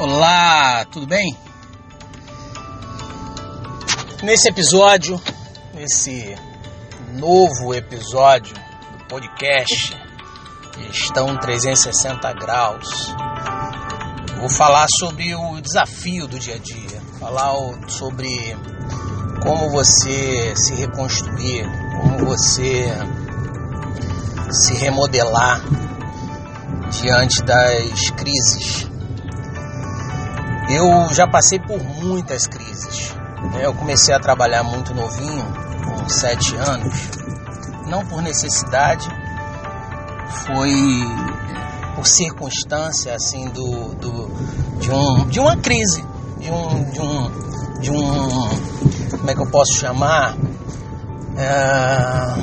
Olá, tudo bem? Nesse episódio, nesse novo episódio do podcast Gestão 360 Graus, vou falar sobre o desafio do dia a dia, falar sobre como você se reconstruir, como você se remodelar diante das crises eu já passei por muitas crises. Né? Eu comecei a trabalhar muito novinho, com sete anos, não por necessidade, foi por circunstância assim do, do de, um, de uma crise, de um, de um, de um como é que eu posso chamar? É,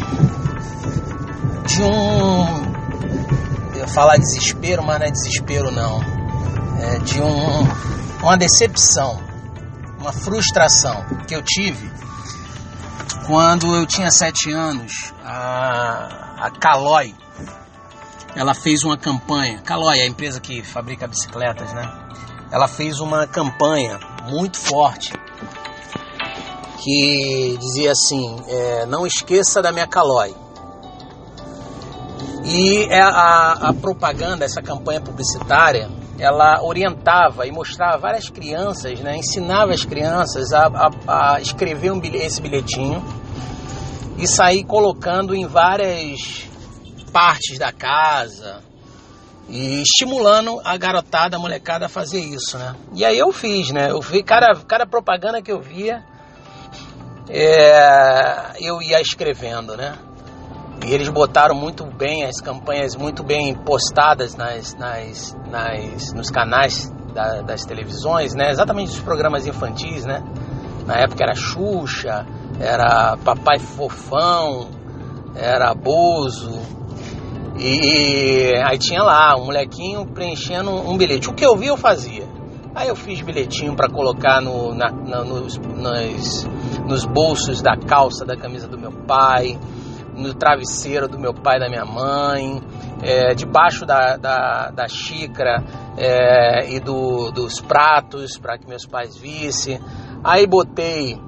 de um eu falar desespero, mas não é desespero não. É de um uma decepção, uma frustração que eu tive quando eu tinha sete anos. A, a Caloi, ela fez uma campanha. Caloi é a empresa que fabrica bicicletas, né? Ela fez uma campanha muito forte que dizia assim: é, não esqueça da minha Caloi. E é a, a propaganda, essa campanha publicitária, ela orientava e mostrava várias crianças, né, ensinava as crianças a, a, a escrever um bilhete, esse bilhetinho e sair colocando em várias partes da casa e estimulando a garotada, a molecada a fazer isso, né? E aí eu fiz, né? Eu vi cada, cada propaganda que eu via, é, eu ia escrevendo, né? E eles botaram muito bem as campanhas, muito bem postadas nas, nas, nas, nos canais da, das televisões, né? Exatamente os programas infantis, né? Na época era Xuxa, era Papai Fofão, era Bozo. E aí tinha lá um molequinho preenchendo um bilhete. O que eu vi eu fazia. Aí eu fiz bilhetinho para colocar no, na, na, nos, nas, nos bolsos da calça da camisa do meu pai no travesseiro do meu pai da minha mãe, é, debaixo da, da, da xícara é, e do, dos pratos para que meus pais vissem. Aí botei,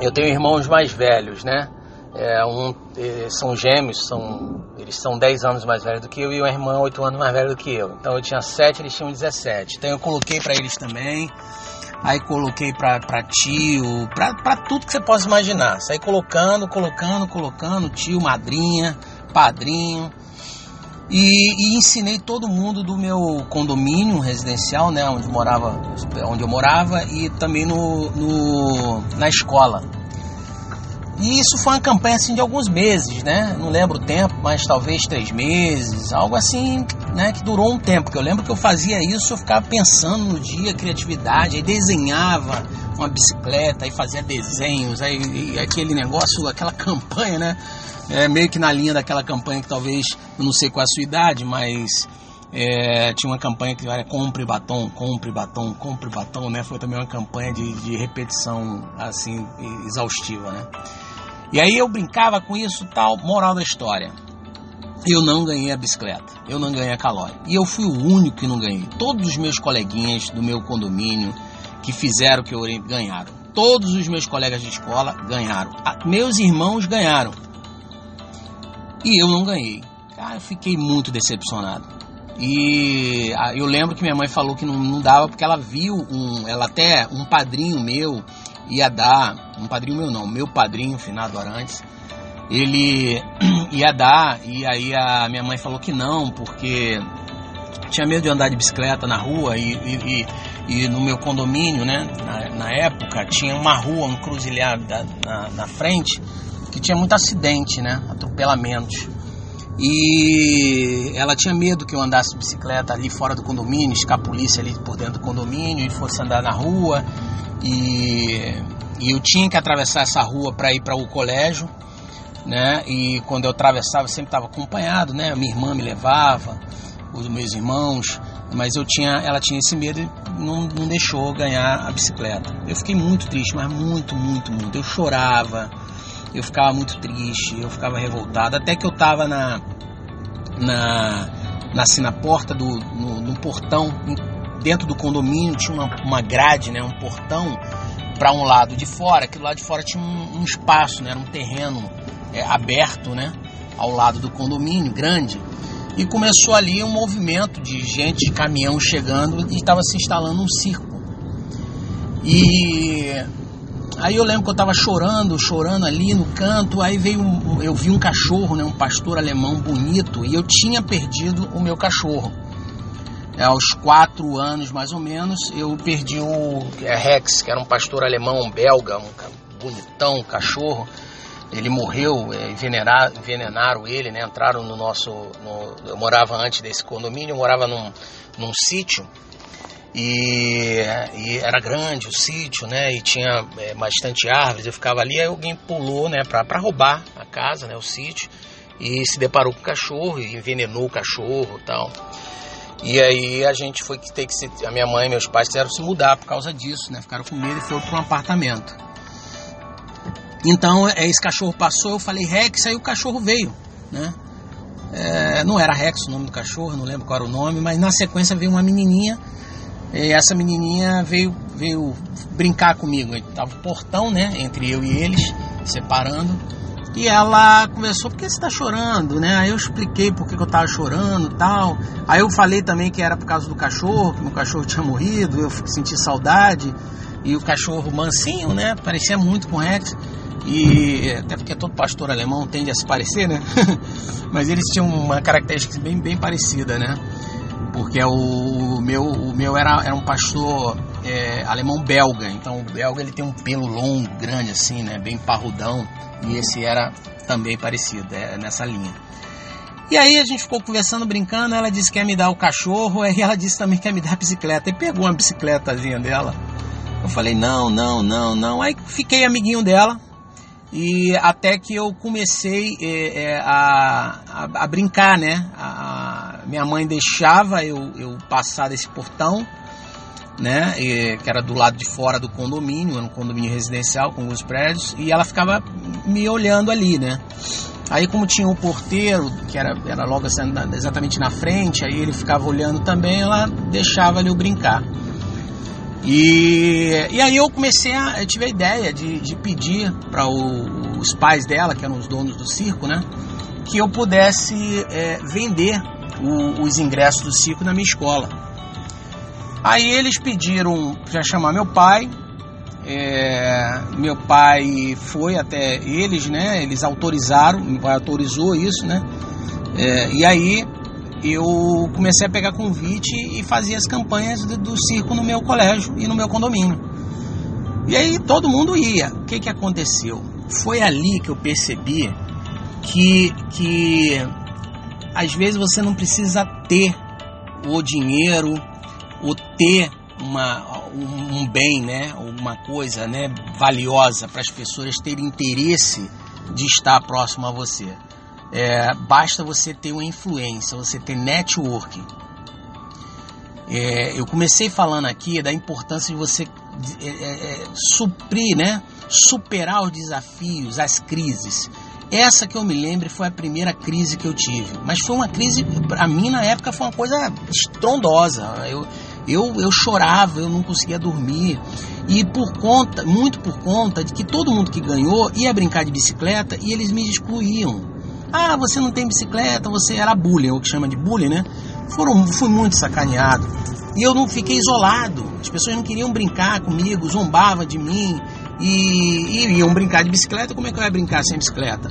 eu tenho irmãos mais velhos, né? É, um, é, são gêmeos, são, eles são 10 anos mais velhos do que eu e uma irmã 8 anos mais velha do que eu. Então eu tinha 7, eles tinham 17. Então eu coloquei para eles também. Aí coloquei pra, pra tio, pra, pra tudo que você possa imaginar. Saí colocando, colocando, colocando, tio, madrinha, padrinho. E, e, ensinei todo mundo do meu condomínio residencial, né, onde morava, onde eu morava e também no, no na escola. E isso foi uma campanha assim de alguns meses, né? Não lembro o tempo, mas talvez três meses, algo assim, né? Que durou um tempo. Porque eu lembro que eu fazia isso, eu ficava pensando no dia, criatividade, aí desenhava uma bicicleta, aí fazia desenhos, aí aquele negócio, aquela campanha, né? É meio que na linha daquela campanha que talvez, eu não sei qual é a sua idade, mas é, tinha uma campanha que era compre batom, compre batom, compre batom, né? Foi também uma campanha de, de repetição assim exaustiva, né? E aí eu brincava com isso tal, moral da história. Eu não ganhei a bicicleta, eu não ganhei a calói. E eu fui o único que não ganhei. Todos os meus coleguinhas do meu condomínio que fizeram que eu ganharam. Todos os meus colegas de escola ganharam. Meus irmãos ganharam. E eu não ganhei. Cara, eu fiquei muito decepcionado. E eu lembro que minha mãe falou que não, não dava porque ela viu um, ela até um padrinho meu ia dar, um padrinho meu não, meu padrinho, finado Arantes, ele ia dar, e aí a minha mãe falou que não, porque tinha medo de andar de bicicleta na rua e, e, e, e no meu condomínio, né, na, na, época, tinha uma rua, um cruzilhado na, na frente, que tinha muito acidente, né, atropelamentos. E ela tinha medo que eu andasse de bicicleta ali fora do condomínio, escapulisse ali por dentro do condomínio e fosse andar na rua e, e eu tinha que atravessar essa rua para ir para o colégio, né? E quando eu atravessava, eu sempre estava acompanhado, né? Minha irmã me levava, os meus irmãos, mas eu tinha, ela tinha esse medo e não, não deixou ganhar a bicicleta. Eu fiquei muito triste, mas muito, muito, muito. Eu chorava, eu ficava muito triste, eu ficava revoltado, até que eu estava na, na, na, assim, na porta do no, no portão dentro do condomínio tinha uma, uma grade, né, um portão para um lado de fora, que do lado de fora tinha um, um espaço, né, era um terreno é, aberto, né, ao lado do condomínio, grande. E começou ali um movimento de gente de caminhão chegando e estava se instalando um circo. E aí eu lembro que eu estava chorando, chorando ali no canto, aí veio um, eu vi um cachorro, né, um pastor alemão bonito, e eu tinha perdido o meu cachorro. É, aos quatro anos mais ou menos, eu perdi o é, Rex, que era um pastor alemão belga, um bonitão, um cachorro. Ele morreu, é, envenenaram, ele, né? Entraram no nosso. No, eu morava antes desse condomínio, eu morava num, num sítio. E, e, era grande o sítio, né? E tinha é, bastante árvores. Eu ficava ali, aí alguém pulou, né? Para roubar a casa, né? O sítio e se deparou com o cachorro e envenenou o cachorro, tal. E aí a gente foi que ter que se, a minha mãe e meus pais quiseram se mudar por causa disso, né? Ficaram com medo e foram para um apartamento. Então é, esse cachorro passou, eu falei Rex, aí o cachorro veio, né? É, não era Rex o nome do cachorro, não lembro qual era o nome, mas na sequência veio uma menininha e essa menininha veio, veio brincar comigo. Tava o portão, né, entre eu e eles, separando. E ela começou, por que você está chorando, né? Aí eu expliquei por que eu estava chorando tal. Aí eu falei também que era por causa do cachorro, que meu cachorro tinha morrido, eu senti saudade. E o cachorro mansinho, né? Parecia muito com o Rex. E até porque todo pastor alemão tende a se parecer, né? Mas eles tinham uma característica bem, bem parecida, né? Porque o meu, o meu era, era um pastor é, alemão belga. Então o belga ele tem um pelo longo, grande assim, né? Bem parrudão. E esse era também parecido, é, nessa linha. E aí a gente ficou conversando, brincando, ela disse que ia me dar o cachorro, e ela disse também que ia me dar a bicicleta. E pegou uma bicicletazinha dela. Eu falei, não, não, não, não. Aí fiquei amiguinho dela. E até que eu comecei é, é, a, a, a, brincar, né? A, minha mãe deixava eu, eu passar desse portão né, e, que era do lado de fora do condomínio, era um condomínio residencial com alguns prédios, e ela ficava me olhando ali, né. Aí como tinha um porteiro, que era, era logo assim, exatamente na frente, aí ele ficava olhando também, ela deixava ali eu brincar. E, e aí eu comecei a. Eu tive a ideia de, de pedir para os pais dela, que eram os donos do circo, né? Que eu pudesse é, vender o, os ingressos do circo na minha escola. Aí eles pediram para chamar meu pai. É, meu pai foi até eles, né? Eles autorizaram, meu pai autorizou isso, né? É, e aí eu comecei a pegar convite e fazia as campanhas do, do, circo no meu colégio e no meu condomínio. E aí todo mundo ia. O que, que aconteceu? Foi ali que eu percebi que, que às vezes você não precisa ter o dinheiro o ter uma, um bem, né, uma coisa né, valiosa para as pessoas terem interesse de estar próximo a você. É, basta você ter uma influência, você ter networking. É, eu comecei falando aqui da importância de você é, é, é, suprir, né, superar os desafios, as crises. Essa que eu me lembro foi a primeira crise que eu tive. Mas foi uma crise, para mim na época foi uma coisa estrondosa. Eu, eu, eu chorava, eu não conseguia dormir. E por conta, muito por conta de que todo mundo que ganhou ia brincar de bicicleta e eles me excluíam. Ah, você não tem bicicleta, você era bullying, o que chama de bullying, né? Foram, fui muito sacaneado. E eu não fiquei isolado. As pessoas não queriam brincar comigo, zombavam de mim e, e iam brincar de bicicleta. Como é que eu ia brincar sem bicicleta?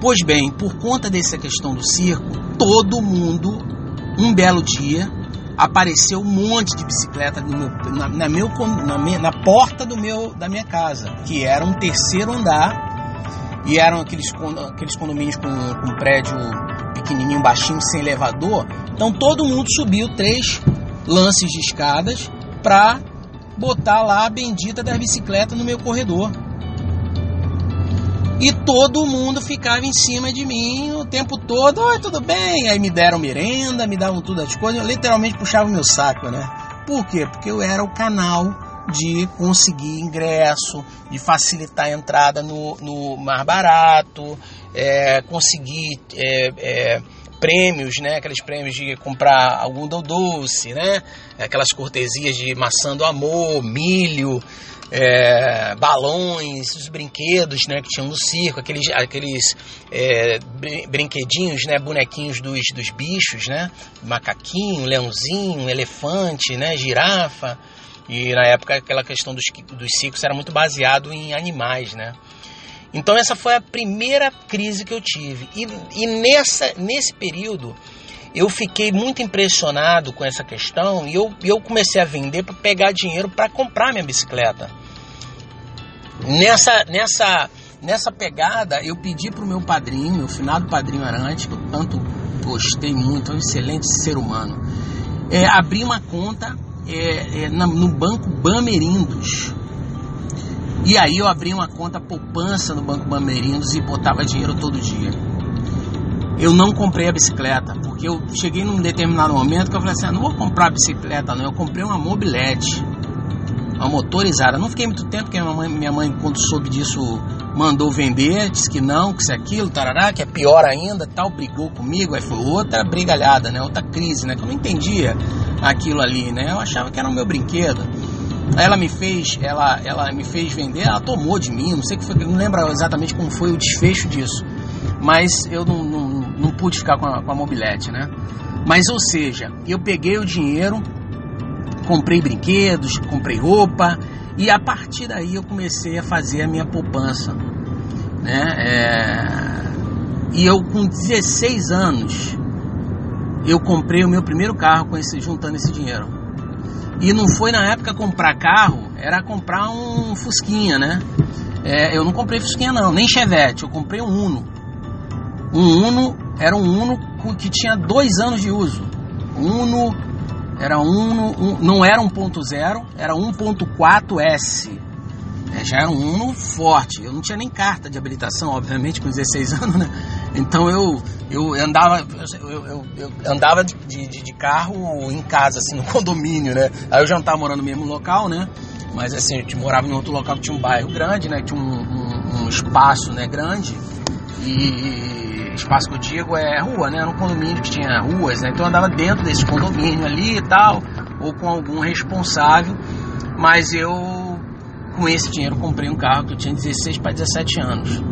Pois bem, por conta dessa questão do circo, todo mundo, um belo dia, apareceu um monte de bicicleta meu, na, na, meu, na, minha, na porta do meu, da minha casa, que era um terceiro andar e eram aqueles, aqueles condomínios com, com prédio pequenininho, baixinho, sem elevador. Então todo mundo subiu três lances de escadas para botar lá a bendita das bicicletas no meu corredor. E todo mundo ficava em cima de mim o tempo todo. Oi, tudo bem? Aí me deram merenda, me davam todas as coisas. Eu literalmente puxava o meu saco, né? Por quê? Porque eu era o canal de conseguir ingresso, de facilitar a entrada no, no mais barato. é, consegui é, é, prêmios, né? Aqueles prêmios de comprar algum doce, né? Aquelas cortesias de maçã do amor, milho, é, balões, os brinquedos, né? Que tinham no circo, aqueles, aqueles é, brinquedinhos, né? Bonequinhos dos, dos bichos, né? Macaquinho, leãozinho, elefante, né? Girafa. E na época aquela questão dos, dos circos era muito baseado em animais, né? Então essa foi a primeira crise que eu tive. E, e nessa, nesse período eu fiquei muito impressionado com essa questão e eu, eu comecei a vender para pegar dinheiro para comprar minha bicicleta. Nessa, nessa, nessa pegada eu pedi para o meu padrinho, meu finado padrinho Arante, que eu tanto gostei muito, é um excelente ser humano, é, abrir uma conta é, é, no banco Bamerindos e aí eu abri uma conta poupança no Banco Bamerindos e botava dinheiro todo dia. Eu não comprei a bicicleta, porque eu cheguei num determinado momento que eu falei assim, ah, não vou comprar bicicleta não, eu comprei uma mobilete, uma motorizada. Não fiquei muito tempo, porque minha mãe, minha mãe quando soube disso, mandou vender, disse que não, que isso é aquilo, tarará, que é pior ainda, tal, brigou comigo, aí foi outra brigalhada, né, outra crise, né, que eu não entendia aquilo ali, né, eu achava que era o meu brinquedo. Ela me fez, ela, ela me fez vender, ela tomou de mim, não sei que foi, não lembro exatamente como foi o desfecho disso, mas eu não, não, não pude ficar com a, com a mobilete, né? Mas ou seja, eu peguei o dinheiro, comprei brinquedos, comprei roupa e a partir daí eu comecei a fazer a minha poupança, né? É... E eu com 16 anos eu comprei o meu primeiro carro com esse, juntando esse dinheiro. E não foi na época comprar carro, era comprar um Fusquinha, né? É, eu não comprei Fusquinha não, nem Chevette, eu comprei um Uno. Um Uno era um Uno que tinha dois anos de uso. Uno era um, um não era 1.0, era 1.4S. É, já era um Uno forte. Eu não tinha nem carta de habilitação, obviamente, com 16 anos, né? Então eu, eu andava, eu, eu, eu andava de, de, de, carro em casa, assim, no condomínio, né? Aí eu já não estava morando no mesmo local, né? Mas assim, eu morava em outro local que tinha um bairro grande, né? Tinha um, um, um espaço né, grande. E espaço que eu digo é rua, né? Era um condomínio que tinha ruas, né? Então eu andava dentro desse condomínio ali e tal, ou com algum responsável. Mas eu, com esse dinheiro, comprei um carro que eu tinha 16 para 17 anos.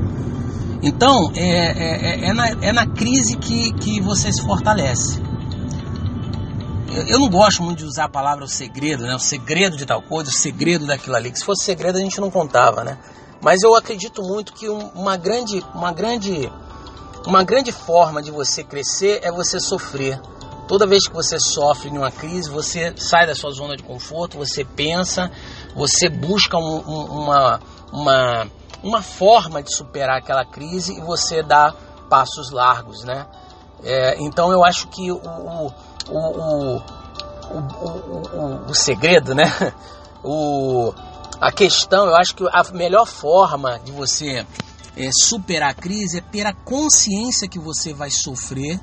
Então, é, é, é, é, na, é na crise que, que você se fortalece. Eu, eu não gosto muito de usar a palavra o segredo, né? O segredo de tal coisa, o segredo daquilo ali. Que se fosse segredo a gente não contava, né? Mas eu acredito muito que uma grande, uma grande, uma grande forma de você crescer é você sofrer. Toda vez que você sofre em uma crise, você sai da sua zona de conforto, você pensa, você busca um, um, uma, uma uma forma de superar aquela crise e você dá passos largos, né? É, então eu acho que o, o, o, o, o segredo, né? O, a questão, eu acho que a melhor forma de você é, superar a crise é ter a consciência que você vai sofrer,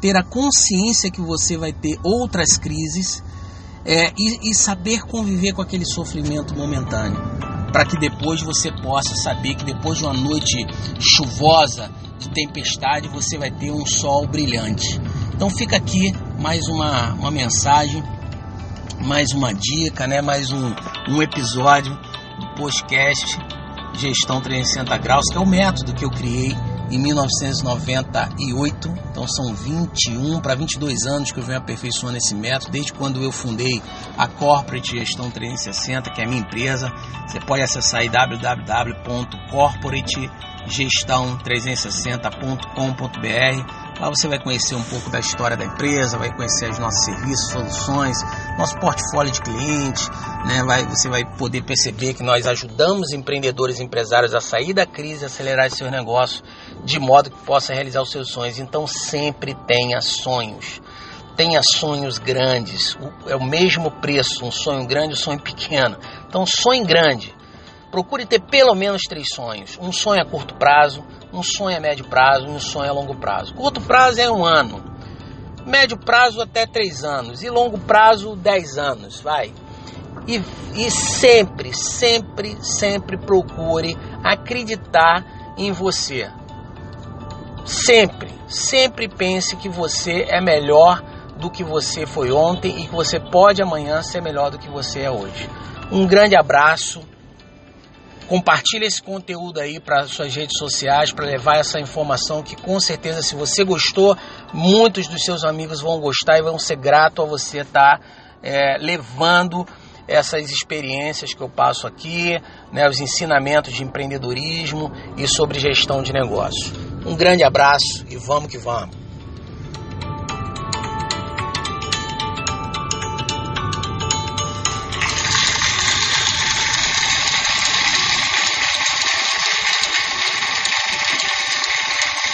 ter a consciência que você vai ter outras crises é, e, e saber conviver com aquele sofrimento momentâneo para que depois você possa saber que depois de uma noite chuvosa, de tempestade, você vai ter um sol brilhante. Então fica aqui mais uma, uma mensagem, mais uma dica, né? mais um, um episódio do podcast Gestão 360 Graus, que é o método que eu criei em 1998. Então são 21 para 22 anos que eu venho aperfeiçoando esse método, desde quando eu fundei a Corporate Gestão 360, que é a minha empresa. Você pode acessar aí www.corporategestão360.com.br Lá você vai conhecer um pouco da história da empresa, vai conhecer os nossos serviços, soluções, nosso portfólio de clientes, né? vai, você vai poder perceber que nós ajudamos empreendedores e empresários a sair da crise, acelerar seus negócios, de modo que possa realizar os seus sonhos. Então sempre tenha sonhos. Tenha sonhos grandes. É o mesmo preço, um sonho grande e um sonho pequeno. Então sonhe grande. Procure ter pelo menos três sonhos. Um sonho a curto prazo, um sonho a médio prazo e um sonho a longo prazo. Curto prazo é um ano, médio prazo até três anos e longo prazo dez anos, vai. E, e sempre, sempre, sempre procure acreditar em você. sempre, sempre pense que você é melhor do que você foi ontem e que você pode amanhã ser melhor do que você é hoje. Um grande abraço. Compartilhe esse conteúdo aí para suas redes sociais para levar essa informação que com certeza se você gostou, muitos dos seus amigos vão gostar e vão ser grato a você estar tá, é, levando essas experiências que eu passo aqui, né, os ensinamentos de empreendedorismo e sobre gestão de negócio. Um grande abraço e vamos que vamos.